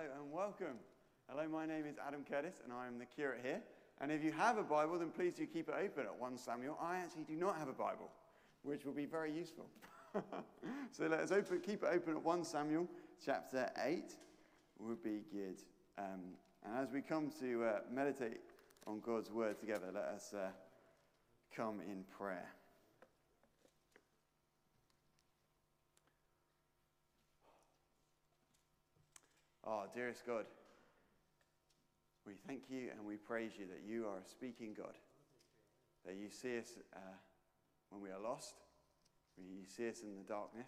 Hello and welcome. Hello, my name is Adam Curtis and I am the curate here. And if you have a Bible, then please do keep it open at 1 Samuel. I actually do not have a Bible, which will be very useful. so let us open, keep it open at 1 Samuel chapter 8 would be good. Um, and as we come to uh, meditate on God's word together, let us uh, come in prayer. Oh, dearest God, we thank you and we praise you that you are a speaking God, that you see us uh, when we are lost, you see us in the darkness,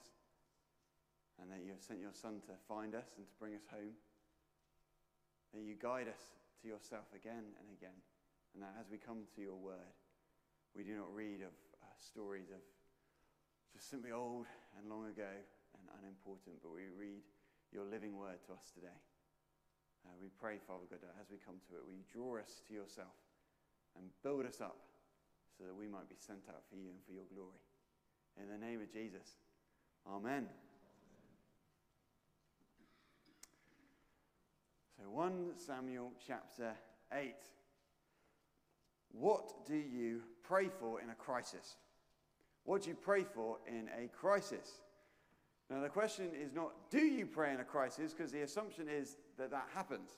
and that you have sent your Son to find us and to bring us home, that you guide us to yourself again and again, and that as we come to your word, we do not read of uh, stories of just simply old and long ago and unimportant, but we read your living word to us today. Uh, we pray, Father God, that as we come to it, will you draw us to yourself and build us up so that we might be sent out for you and for your glory. In the name of Jesus, Amen. So, 1 Samuel chapter 8. What do you pray for in a crisis? What do you pray for in a crisis? Now, the question is not, do you pray in a crisis? Because the assumption is that that happens.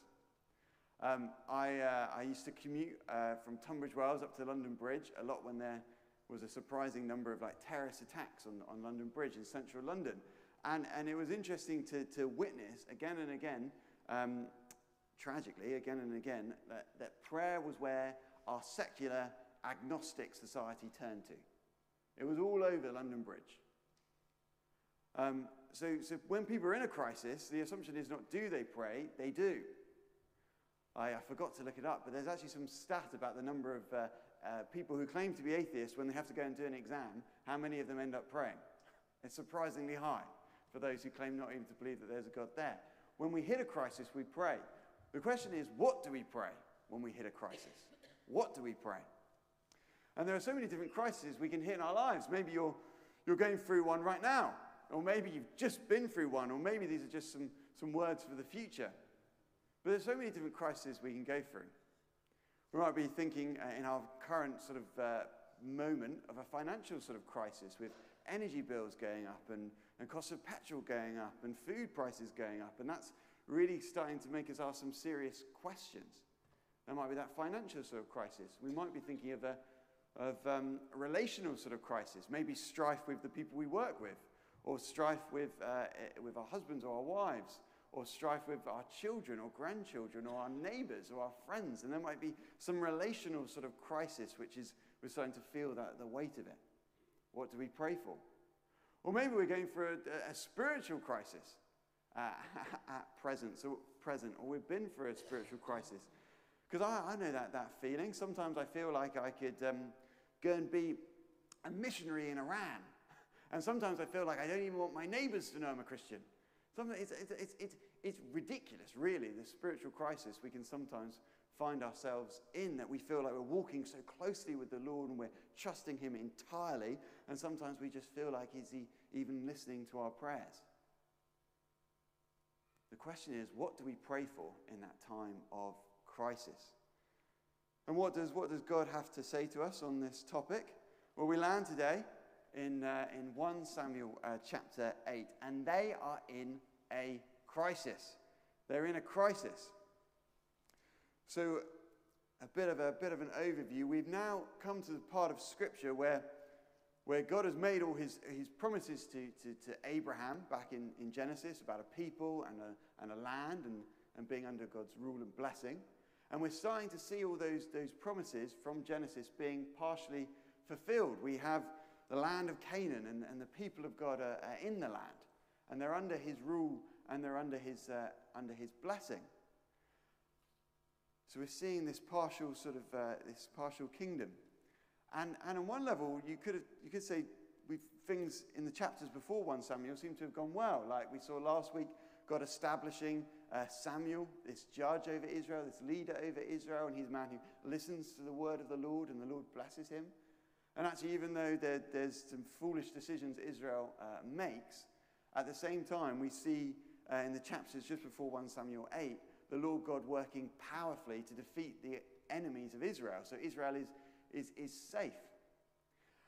Um, I, uh, I, used to commute uh, from Tunbridge Wells up to London Bridge a lot when there was a surprising number of like terrorist attacks on, on London Bridge in central London. And, and it was interesting to, to witness again and again, um, tragically, again and again, that, that prayer was where our secular agnostic society turned to. It was all over London Bridge. Um, so, so when people are in a crisis, the assumption is not do they pray, they do. I, I forgot to look it up, but there's actually some stat about the number of uh, uh, people who claim to be atheists when they have to go and do an exam, how many of them end up praying. It's surprisingly high for those who claim not even to believe that there's a God there. When we hit a crisis, we pray. The question is, what do we pray when we hit a crisis? What do we pray? And there are so many different crises we can hit in our lives. Maybe you're, you're going through one right now. Or maybe you've just been through one, or maybe these are just some, some words for the future. But there's so many different crises we can go through. We might be thinking uh, in our current sort of uh, moment of a financial sort of crisis with energy bills going up and, and cost of petrol going up and food prices going up. And that's really starting to make us ask some serious questions. There might be that financial sort of crisis. We might be thinking of a of um, relational sort of crisis, maybe strife with the people we work with or strife with, uh, with our husbands or our wives, or strife with our children or grandchildren or our neighbors or our friends. And there might be some relational sort of crisis which is we're starting to feel that the weight of it. What do we pray for? Or maybe we're going through a, a spiritual crisis uh, at present, so present, or we've been through a spiritual crisis. Because I, I, know that, that feeling. Sometimes I feel like I could um, go and be a missionary in Iran and sometimes I feel like I don't even want my neighbors to know I'm a Christian. Sometimes it's, it's, it's, it's, ridiculous, really, the spiritual crisis we can sometimes find ourselves in, that we feel like we're walking so closely with the Lord and we're trusting Him entirely, and sometimes we just feel like Is He even listening to our prayers? The question is, what do we pray for in that time of crisis? And what does, what does God have to say to us on this topic? Well, we land today in, uh, in 1 Samuel uh, chapter 8, and they are in a crisis. They're in a crisis. So, a bit of, a bit of an overview. We've now come to the part of Scripture where, where God has made all his, his promises to, to, to Abraham back in, in Genesis about a people and a, and a land and, and being under God's rule and blessing. And we're starting to see all those, those promises from Genesis being partially fulfilled. We have the land of Canaan and, and the people of God are, are, in the land. And they're under his rule and they're under his, uh, under his blessing. So we're seeing this partial sort of uh, this partial kingdom. And, and on one level, you could, you could say we things in the chapters before 1 Samuel seem to have gone well. Like we saw last week, God establishing uh, Samuel, this judge over Israel, this leader over Israel, and he's a man who listens to the word of the Lord, and the Lord blesses him. And actually, even though there, there's some foolish decisions Israel uh, makes, at the same time, we see uh, in the chapters just before 1 Samuel 8, the Lord God working powerfully to defeat the enemies of Israel. So Israel is, is, is safe.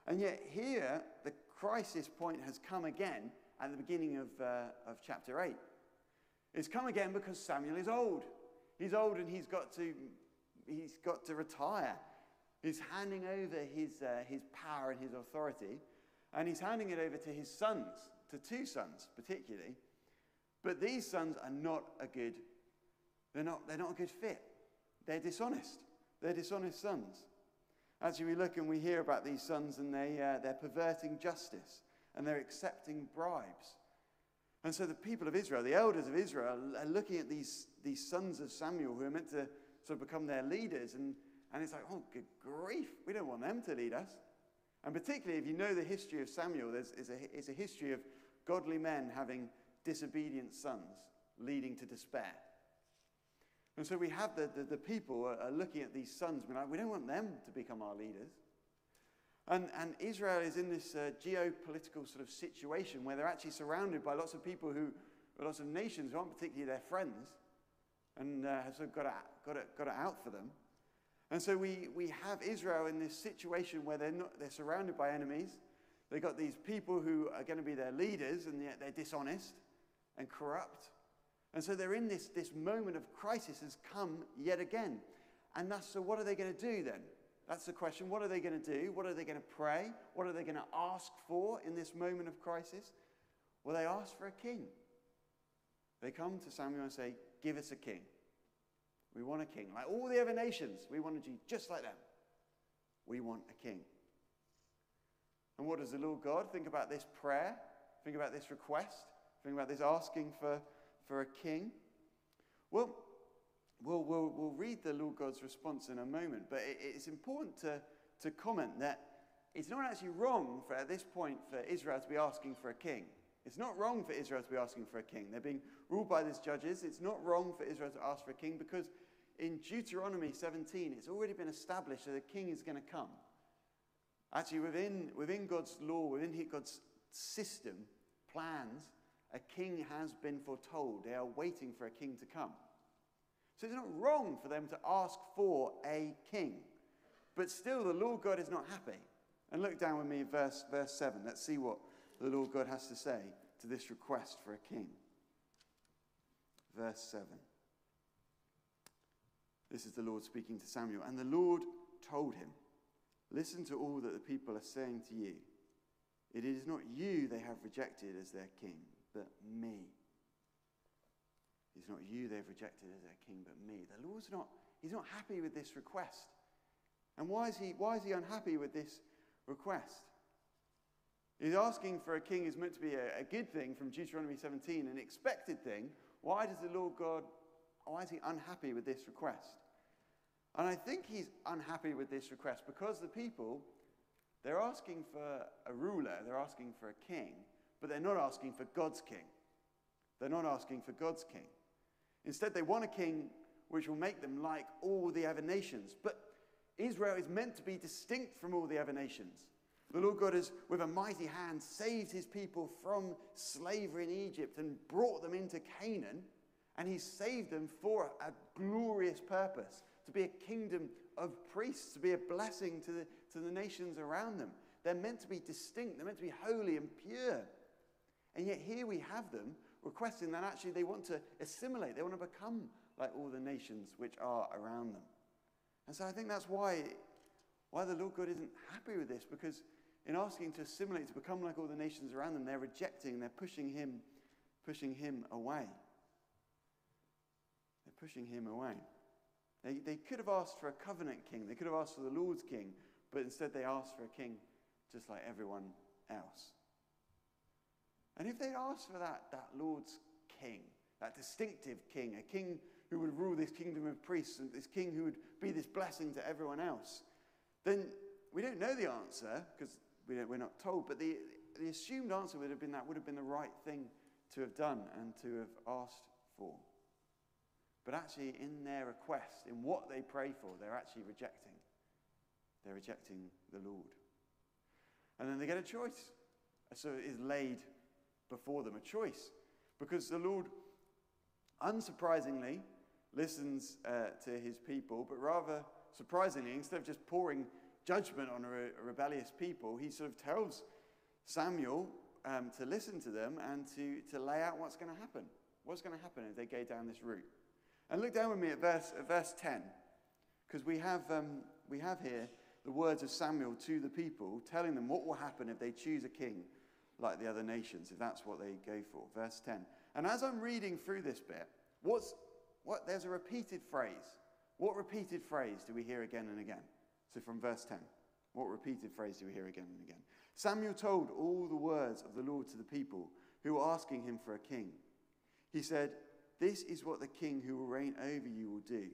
And yet, here, the crisis point has come again at the beginning of, uh, of chapter 8. It's come again because Samuel is old. He's old and he's got to, he's got to retire. He's handing over his, uh, his power and his authority, and he's handing it over to his sons, to two sons particularly. But these sons are not a good, they're not, they're not a good fit. They're dishonest. They're dishonest sons. Actually, we look and we hear about these sons, and they, uh, they're perverting justice and they're accepting bribes. And so the people of Israel, the elders of Israel, are looking at these, these sons of Samuel who are meant to sort of become their leaders. And, and it's like, oh, good grief, we don't want them to lead us. And particularly if you know the history of Samuel, there's, it's, a, it's a history of godly men having disobedient sons leading to despair. And so we have the, the, the people are, are, looking at these sons, we're like, we don't want them to become our leaders. And, and Israel is in this uh, geopolitical sort of situation where they're actually surrounded by lots of people who, lots of nations who aren't particularly their friends and uh, have sort of got it, got, it, got it out for them. And so we, we have Israel in this situation where they're, not, they're surrounded by enemies. They've got these people who are going to be their leaders, and yet they're dishonest and corrupt. And so they're in this, this moment of crisis has come yet again. And that's so what are they going to do then? That's the question. What are they going to do? What are they going to pray? What are they going to ask for in this moment of crisis? Well, they ask for a king. They come to Samuel and say, Give us a king. We want a king. Like all the other nations, we want to do just like them. We want a king. And what does the Lord God think about this prayer? Think about this request? Think about this asking for, for a king? Well, We'll, we'll, we'll read the Lord God's response in a moment, but it, it's important to, to comment that it's not actually wrong for, at this point, for Israel to be asking for a king. It's not wrong for Israel to be asking for a king. They're being ruled by these judges. It's not wrong for Israel to ask for a king because in Deuteronomy 17, it's already been established that a king is going to come. Actually, within, within God's law, within God's system, plans, a king has been foretold. They are waiting for a king to come. So it's not wrong for them to ask for a king. But still, the Lord God is not happy. And look down with me verse, verse 7. Let's see what the Lord God has to say to this request for a king. Verse 7. This is the Lord speaking to Samuel. And the Lord told him, Listen to all that the people are saying to you. It is not you they have rejected as their king, but me. It's not you they've rejected as their king, but me. The Lord's not, he's not happy with this request. And why is he, why is he unhappy with this request? He's asking for a king is meant to be a, a good thing from Deuteronomy 17, an expected thing. Why does the Lord God, why is he unhappy with this request? And I think he's unhappy with this request because the people, they're asking for a ruler, they're asking for a king, but they're not asking for God's king. They're not asking for God's king. Instead, they want a king which will make them like all the other nations. But Israel is meant to be distinct from all the other nations. The Lord God has, with a mighty hand, saved his people from slavery in Egypt and brought them into Canaan. And he saved them for a glorious purpose to be a kingdom of priests, to be a blessing to the, to the nations around them. They're meant to be distinct, they're meant to be holy and pure. And yet, here we have them requesting that actually they want to assimilate, they want to become like all the nations which are around them. And so I think that's why, why the Lord God isn't happy with this, because in asking to assimilate, to become like all the nations around them, they're rejecting, they're pushing him, pushing him away. They're pushing him away. They, they could have asked for a covenant king, they could have asked for the Lord's king, but instead they asked for a king just like everyone else. And if they'd asked for that, that Lord's king, that distinctive king, a king who would rule this kingdom of priests and this king who would be this blessing to everyone else, then we don't know the answer because we are not told, but the, the assumed answer would have been that would have been the right thing to have done and to have asked for. But actually, in their request, in what they pray for, they're actually rejecting. They're rejecting the Lord. And then they get a choice. So it is laid before them, a choice. Because the Lord unsurprisingly, listens uh, to his people, but rather surprisingly, instead of just pouring judgment on a, re- a rebellious people, he sort of tells Samuel um, to listen to them and to, to lay out what's going to happen. What's going to happen if they go down this route? And look down with me at verse, at verse 10, because we, have um, we have here the words of Samuel to the people, telling them what will happen if they choose a king like the other nations, if that's what they go for. Verse 10. And as I'm reading through this bit, what's, what, there's a repeated phrase. What repeated phrase do we hear again and again? So from verse 10, what repeated phrase do we hear again and again? Samuel told all the words of the Lord to the people who were asking him for a king. He said, This is what the king who will reign over you will do.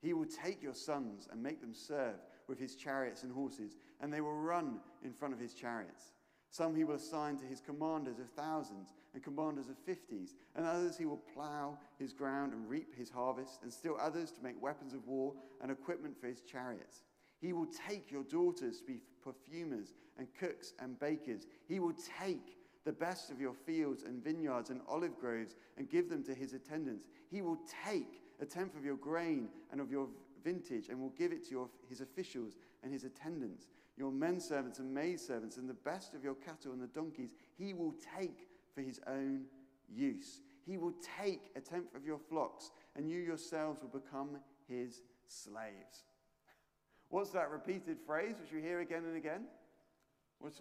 He will take your sons and make them serve with his chariots and horses, and they will run in front of his chariots. Some he will assign to his commanders of thousands and commanders of fifties, and others he will plow his ground and reap his harvest, and still others to make weapons of war and equipment for his chariots. He will take your daughters to be perfumers and cooks and bakers. He will take the best of your fields and vineyards and olive groves and give them to his attendants. He will take a tenth of your grain and of your vintage and will give it to your, his officials and his attendants, your men servants and maid servants, and the best of your cattle and the donkeys. He will take for his own use. He will take a tenth of your flocks, and you yourselves will become his slaves. What's that repeated phrase which you hear again and again? What's?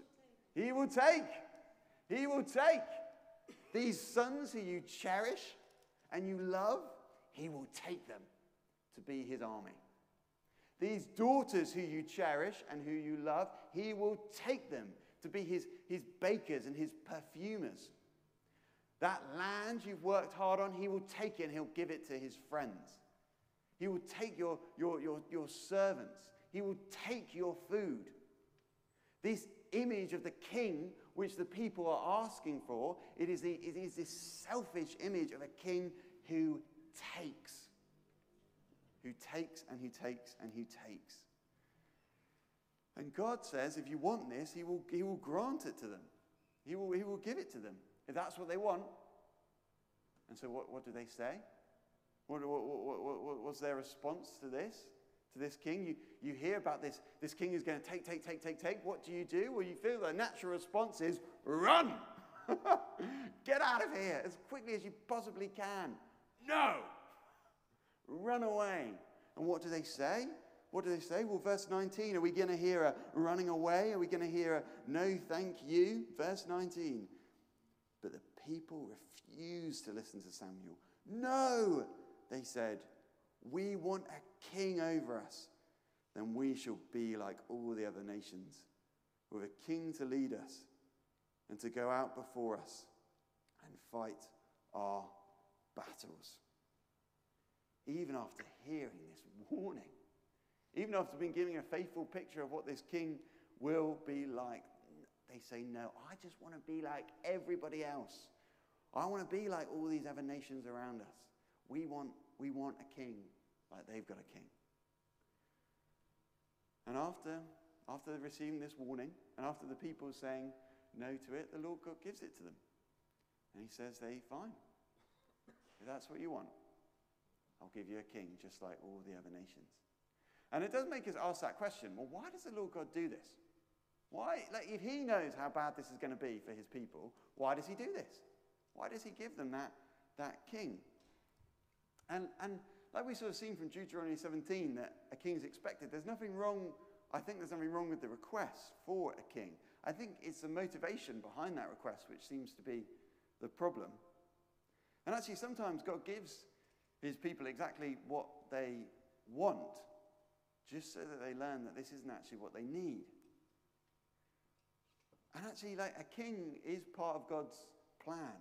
He will take. He will take. These sons who you cherish and you love, he will take them to be his army. These daughters who you cherish and who you love, he will take them to be his, his bakers and his perfumers. That land you've worked hard on, he will take it and he'll give it to his friends. He will take your, your, your, your servants. He will take your food. This image of the king, which the people are asking for, it is, the, it is this selfish image of a king who takes. Who takes and who takes and who takes. And God says, if you want this, He will, he will grant it to them. He will, he will give it to them if that's what they want. And so, what, what do they say? What, what, what, what's their response to this? To this king? You, you hear about this, this king is going to take, take, take, take, take. What do you do? Well, you feel the natural response is run! Get out of here as quickly as you possibly can. No! Run away. And what do they say? What do they say? Well, verse 19, are we going to hear a running away? Are we going to hear a no thank you? Verse 19. But the people refused to listen to Samuel. No, they said, we want a king over us. Then we shall be like all the other nations, with a king to lead us and to go out before us and fight our battles even after hearing this warning, even after being given a faithful picture of what this king will be like, they say, No, I just want to be like everybody else. I want to be like all these other nations around us. We want, we want a king like they've got a king. And after, after receiving this warning, and after the people saying no to it, the Lord God gives it to them. And he says, They, fine. If that's what you want, I'll give you a king just like all the other nations. And it does make us ask that question well, why does the Lord God do this? Why, like, if he knows how bad this is going to be for his people, why does he do this? Why does he give them that, that king? And, and like we sort of seen from Deuteronomy 17, that a king is expected, there's nothing wrong, I think there's nothing wrong with the request for a king. I think it's the motivation behind that request which seems to be the problem. And actually, sometimes God gives his people exactly what they want, just so that they learn that this isn't actually what they need. And actually, like a king is part of God's plan.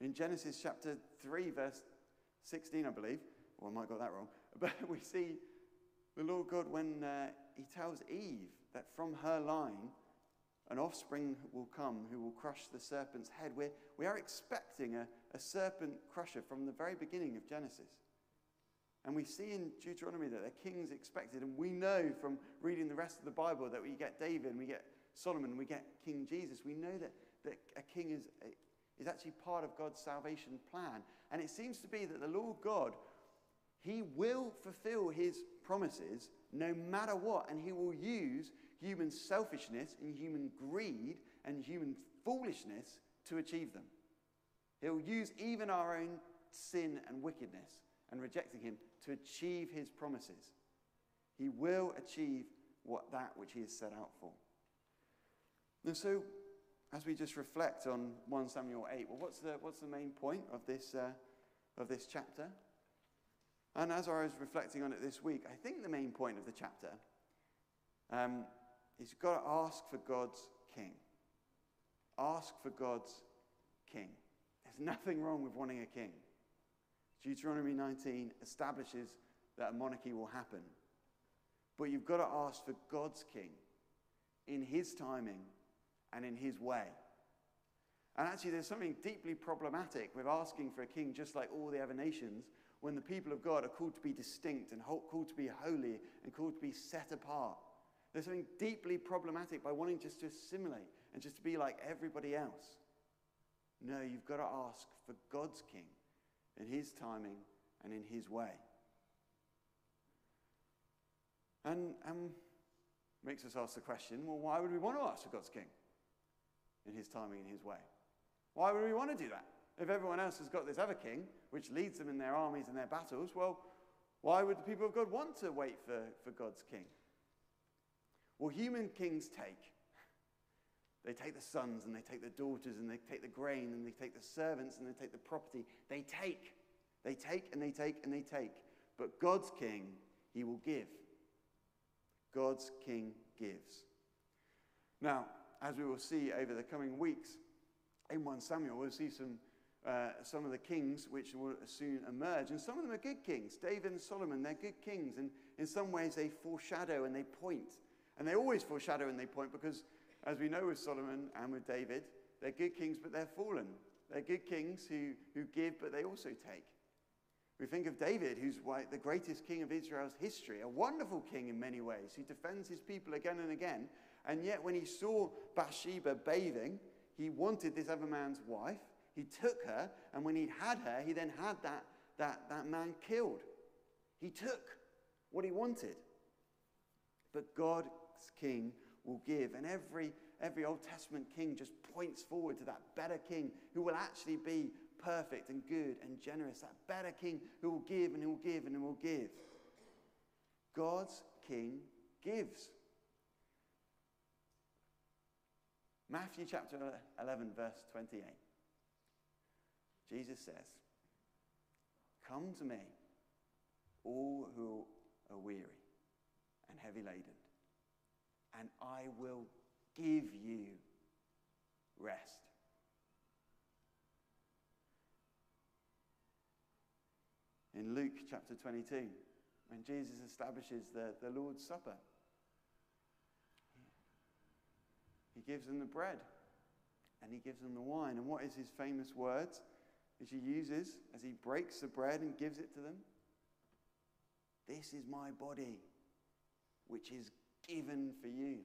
In Genesis chapter 3, verse 16, I believe, or I might have got that wrong, but we see the Lord God when uh, he tells Eve that from her line, an offspring will come who will crush the serpent's head. We're, we are expecting a, a serpent crusher from the very beginning of Genesis. And we see in Deuteronomy that the king's expected. And we know from reading the rest of the Bible that we get David, we get Solomon, we get King Jesus. We know that, that a king is, is actually part of God's salvation plan. And it seems to be that the Lord God, He will fulfill His promises no matter what, and He will use human selfishness and human greed and human foolishness to achieve them. He'll use even our own sin and wickedness and rejecting Him to achieve His promises. He will achieve what that which He has set out for. And so, as we just reflect on 1 Samuel 8, well, what's the, what's the main point of this, uh, of this chapter? And as I was reflecting on it this week, I think the main point of the chapter um, is you've got to ask for God's king. Ask for God's king. There's nothing wrong with wanting a king. Deuteronomy 19 establishes that a monarchy will happen. But you've got to ask for God's king in his timing and in his way. And actually, there's something deeply problematic with asking for a king just like all the other nations when the people of God are called to be distinct and called to be holy and called to be set apart. There's something deeply problematic by wanting just to assimilate and just to be like everybody else. No, you've got to ask for God's king in his timing and in his way. And, and makes us ask the question well, why would we want to ask for God's king in his timing and his way? Why would we want to do that? If everyone else has got this other king, which leads them in their armies and their battles, well, why would the people of God want to wait for, for God's king? Well, human kings take. They take the sons and they take the daughters and they take the grain and they take the servants and they take the property. They take. They take and they take and they take. But God's king, he will give. God's king gives. Now, as we will see over the coming weeks, in 1 Samuel, we'll see some, uh, some of the kings which will soon emerge. And some of them are good kings. David and Solomon, they're good kings. And in some ways, they foreshadow and they point. And they always foreshadow and they point because, as we know with Solomon and with David, they're good kings, but they're fallen. They're good kings who, who give, but they also take. We think of David, who's the greatest king of Israel's history, a wonderful king in many ways, who defends his people again and again. And yet, when he saw Bathsheba bathing, he wanted this other man's wife. He took her, and when he'd had her, he then had that, that, that man killed. He took what he wanted. But God's king will give. And every, every Old Testament king just points forward to that better king who will actually be perfect and good and generous, that better king who will give and who will give and who will give. God's king gives. Matthew chapter 11, verse 28. Jesus says, Come to me, all who are weary and heavy laden, and I will give you rest. in Luke chapter 22 when Jesus establishes the, the Lord's Supper. He gives them the bread and he gives them the wine. And what is his famous words which he uses as he breaks the bread and gives it to them? This is my body, which is given for you.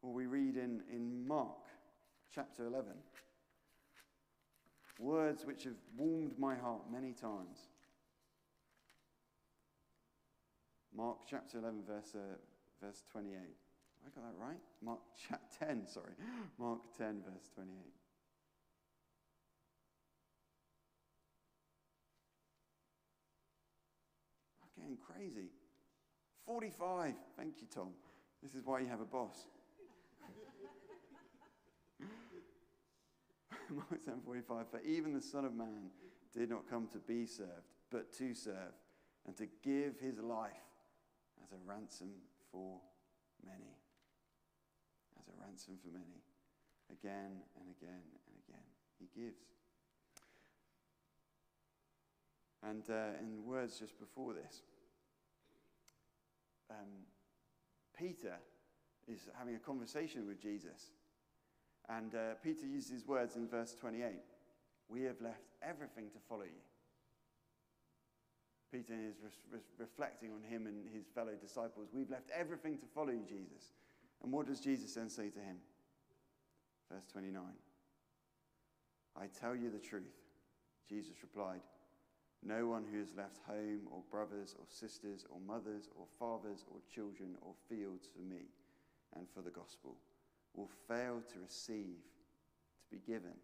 Well, we read in, in Mark chapter 11 words which have warmed my heart many times. Mark chapter 11, verse, uh, verse 28. I got that right? Mark chapter 10, sorry. Mark 10, verse 28. I'm getting crazy. 45. Thank you, Tom. This is why you have a boss. Mark 10:45, for even the Son of Man did not come to be served, but to serve, and to give his life as a ransom for many. As a ransom for many. Again and again and again. He gives. And uh, in words just before this, um, Peter is having a conversation with Jesus and uh, Peter uses words in verse 28 We have left everything to follow you. Peter is re- re- reflecting on him and his fellow disciples. We've left everything to follow you, Jesus. And what does Jesus then say to him? Verse 29. I tell you the truth, Jesus replied. No one who has left home or brothers or sisters or mothers or fathers or children or fields for me and for the gospel will fail to receive, to be given,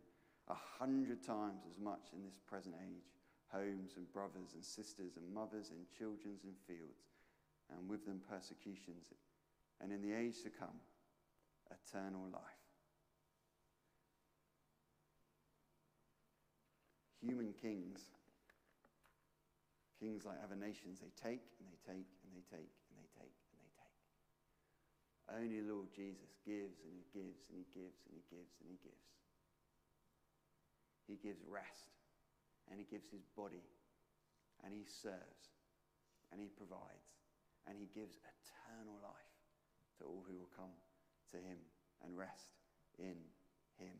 a hundred times as much in this present age homes and brothers and sisters and mothers and children and fields, and with them persecutions, and in the age to come, eternal life. Human kings Kings like other nations, they take and they take and they take and they take and they take. Only Lord Jesus gives and he gives and he gives and he gives and he gives. He gives rest and he gives his body and he serves and he provides and he gives eternal life to all who will come to him and rest in him.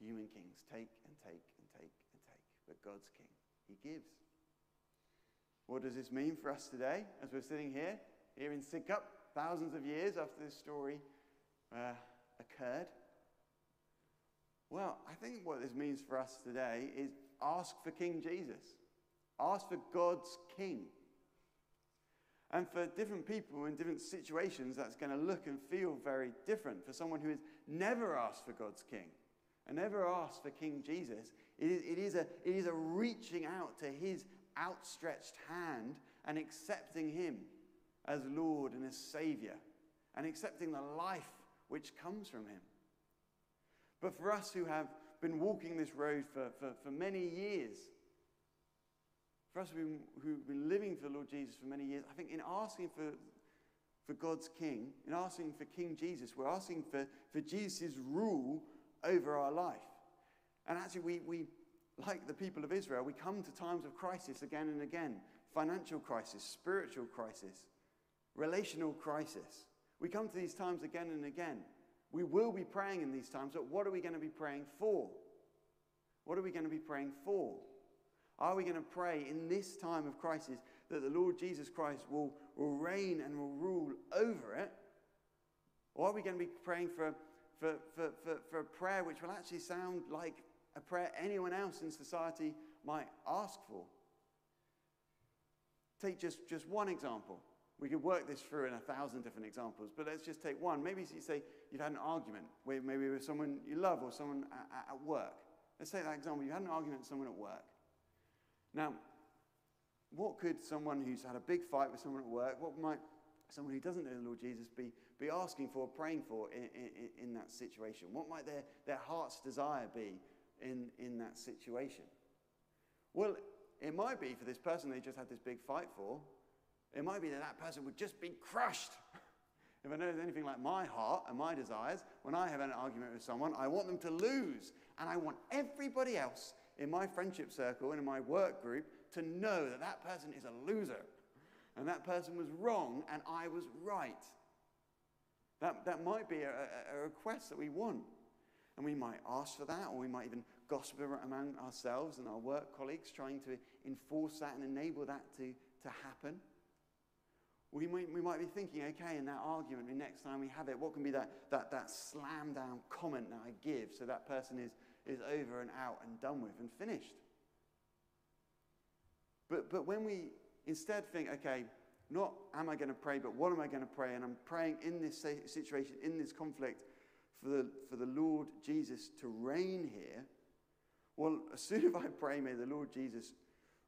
Human kings take and take and take and take, but God's king. He gives. What does this mean for us today as we're sitting here, here in Sidcup, thousands of years after this story uh, occurred? Well, I think what this means for us today is ask for King Jesus. Ask for God's King. And for different people in different situations, that's going to look and feel very different. For someone who has never asked for God's King and never asked for King Jesus, it is, it, is a, it is a reaching out to his outstretched hand and accepting him as Lord and as Savior and accepting the life which comes from him. But for us who have been walking this road for, for, for many years, for us who've, been living for the Lord Jesus for many years, I think in asking for, for God's King, in asking for King Jesus, we're asking for, for Jesus' rule over our life. And actually, we, we, like the people of Israel, we come to times of crisis again and again financial crisis, spiritual crisis, relational crisis. We come to these times again and again. We will be praying in these times, but what are we going to be praying for? What are we going to be praying for? Are we going to pray in this time of crisis that the Lord Jesus Christ will, will reign and will rule over it? Or are we going to be praying for, for, for, for, for a prayer which will actually sound like a prayer anyone else in society might ask for. Take just, just one example. We could work this through in a thousand different examples, but let's just take one. Maybe you say you've had an argument with maybe with someone you love or someone at, at work. Let's take that example. You had an argument with someone at work. Now, what could someone who's had a big fight with someone at work, what might someone who doesn't know the Lord Jesus be, be asking for, praying for in, in, in that situation? What might their, their heart's desire be in, in that situation? Well, it might be for this person they just had this big fight for, it might be that that person would just be crushed. if I know anything like my heart and my desires, when I have an argument with someone, I want them to lose. And I want everybody else in my friendship circle and in my work group to know that that person is a loser. And that person was wrong and I was right. That, that might be a, a, request that we want. And we might ask for that, or we might even gossip among ourselves and our work colleagues, trying to enforce that and enable that to, to happen. We might, we might be thinking, okay, in that argument, next time we have it, what can be that, that, that slam down comment that I give so that person is, is over and out and done with and finished? But, but when we instead think, okay, not am I going to pray, but what am I going to pray? And I'm praying in this situation, in this conflict, for the, for the Lord Jesus to reign here, well, as soon as I pray, may the Lord Jesus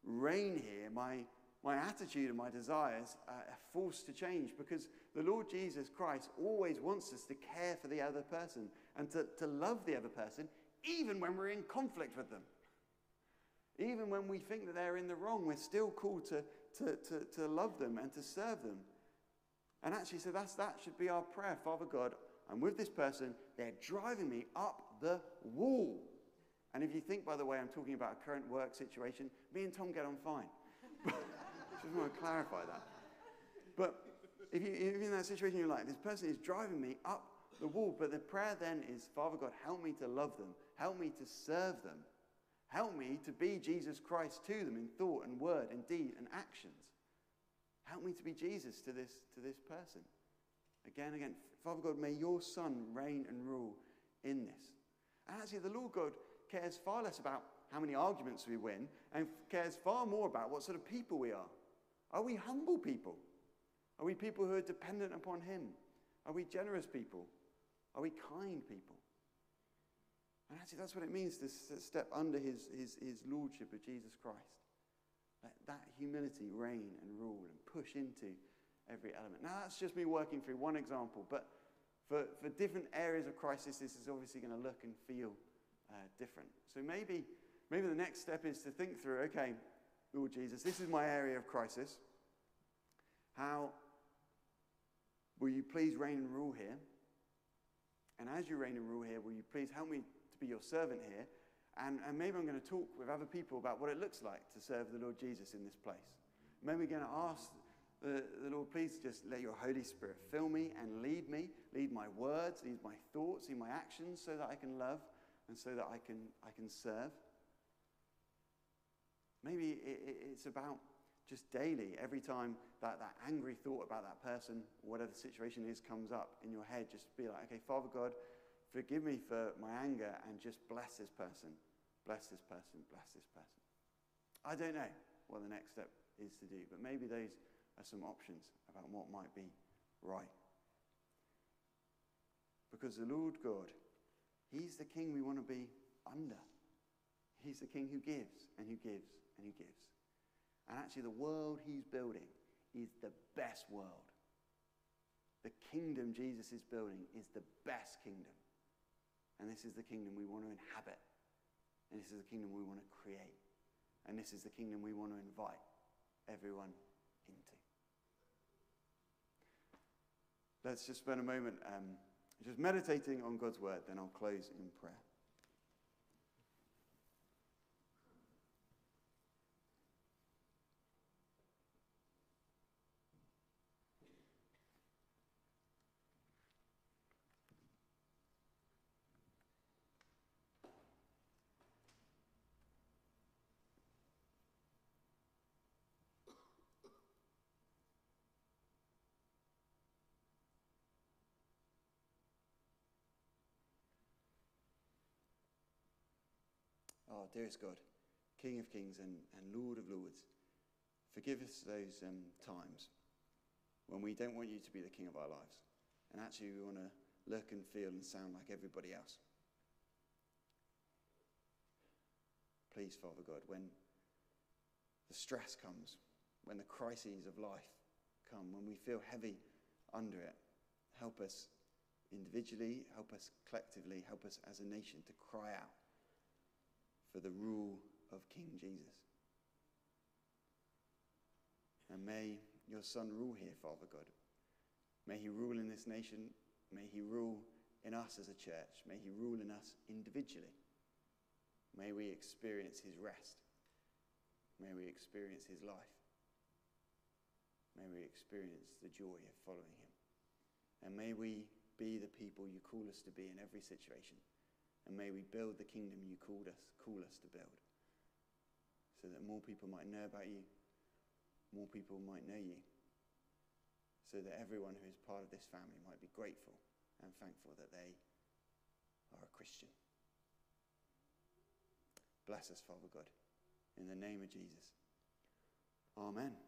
reign here, my, my attitude and my desires are forced to change because the Lord Jesus Christ always wants us to care for the other person and to, to love the other person, even when we're in conflict with them. Even when we think that they're in the wrong, we're still called to, to, to, to love them and to serve them. And actually, so that's, that should be our prayer. Father God, I'm with this person, they're driving me up the wall. And if you think, by the way, I'm talking about a current work situation, me and Tom get on fine. Just want to clarify that. But if, you, if in that situation, you're like, this person is driving me up the wall. But the prayer then is, Father God, help me to love them, help me to serve them, help me to be Jesus Christ to them in thought and word and deed and actions. Help me to be Jesus to this, to this person. again again. Father God, may your Son reign and rule in this. And actually, the Lord God cares far less about how many arguments we win and cares far more about what sort of people we are. Are we humble people? Are we people who are dependent upon Him? Are we generous people? Are we kind people? And actually, that's what it means to step under his, his, his lordship of Jesus Christ. Let that humility reign and rule and push into every element. Now, that's just me working through one example, but for, for different areas of crisis, this is obviously going to look and feel uh, different. So maybe, maybe the next step is to think through okay, Lord Jesus, this is my area of crisis. How will you please reign and rule here? And as you reign and rule here, will you please help me to be your servant here? And, and maybe I'm going to talk with other people about what it looks like to serve the Lord Jesus in this place. Maybe we're going to ask the, the Lord, please just let your Holy Spirit fill me and lead me, lead my words, lead my thoughts, lead my actions so that I can love and so that I can, I can serve. Maybe it's about just daily, every time that, that angry thought about that person, whatever the situation is, comes up in your head, just be like, okay, Father God, forgive me for my anger and just bless this person, bless this person, bless this person. I don't know what the next step is to do, but maybe those are some options about what might be right. Because the Lord God, He's the King we want to be under. He's the King who gives and who gives and who gives. And actually, the world he's building is the best world. The kingdom Jesus is building is the best kingdom. And this is the kingdom we want to inhabit. And this is the kingdom we want to create. And this is the kingdom we want to invite everyone into. Let's just spend a moment um, just meditating on God's word, then I'll close in prayer. Oh, dearest God, King of kings and, and Lord of lords, forgive us those um, times when we don't want you to be the king of our lives. And actually, we want to look and feel and sound like everybody else. Please, Father God, when the stress comes, when the crises of life come, when we feel heavy under it, help us individually, help us collectively, help us as a nation to cry out for the rule of King Jesus. And may your Son rule here, Father God. May he rule in this nation. May he rule in us as a church. May he rule in us individually. May we experience his rest. May we experience his life. May we experience the joy of following him. And may we be the people you call us to be in every situation. And may we build the kingdom you called us, call us to build. So that more people might know about you, more people might know you. So that everyone who is part of this family might be grateful and thankful that they are a Christian. Bless us, Father God, in the name of Jesus. Amen.